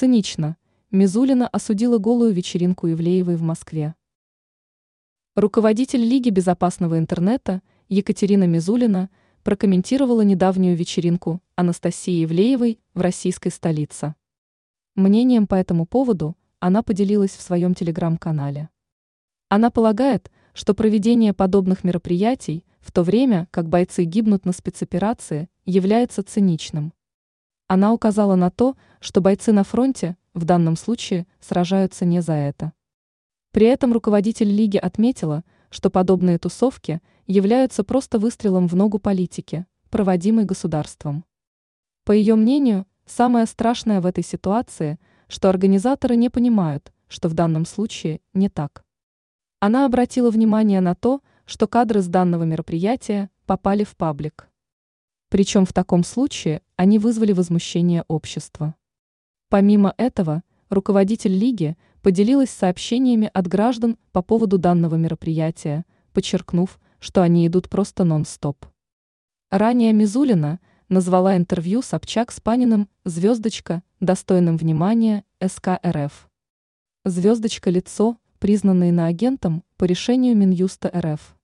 Цинично. Мизулина осудила голую вечеринку Ивлеевой в Москве. Руководитель Лиги безопасного интернета Екатерина Мизулина прокомментировала недавнюю вечеринку Анастасии Ивлеевой в российской столице. Мнением по этому поводу она поделилась в своем телеграм-канале. Она полагает, что проведение подобных мероприятий, в то время как бойцы гибнут на спецоперации, является циничным. Она указала на то, что бойцы на фронте в данном случае сражаются не за это. При этом руководитель лиги отметила, что подобные тусовки являются просто выстрелом в ногу политики, проводимой государством. По ее мнению, самое страшное в этой ситуации, что организаторы не понимают, что в данном случае не так. Она обратила внимание на то, что кадры с данного мероприятия попали в паблик. Причем в таком случае они вызвали возмущение общества. Помимо этого, руководитель лиги поделилась сообщениями от граждан по поводу данного мероприятия, подчеркнув, что они идут просто нон-стоп. Ранее Мизулина назвала интервью Собчак с Паниным «Звездочка», достойным внимания СК РФ. Звездочка – лицо, признанное иноагентом по решению Минюста РФ.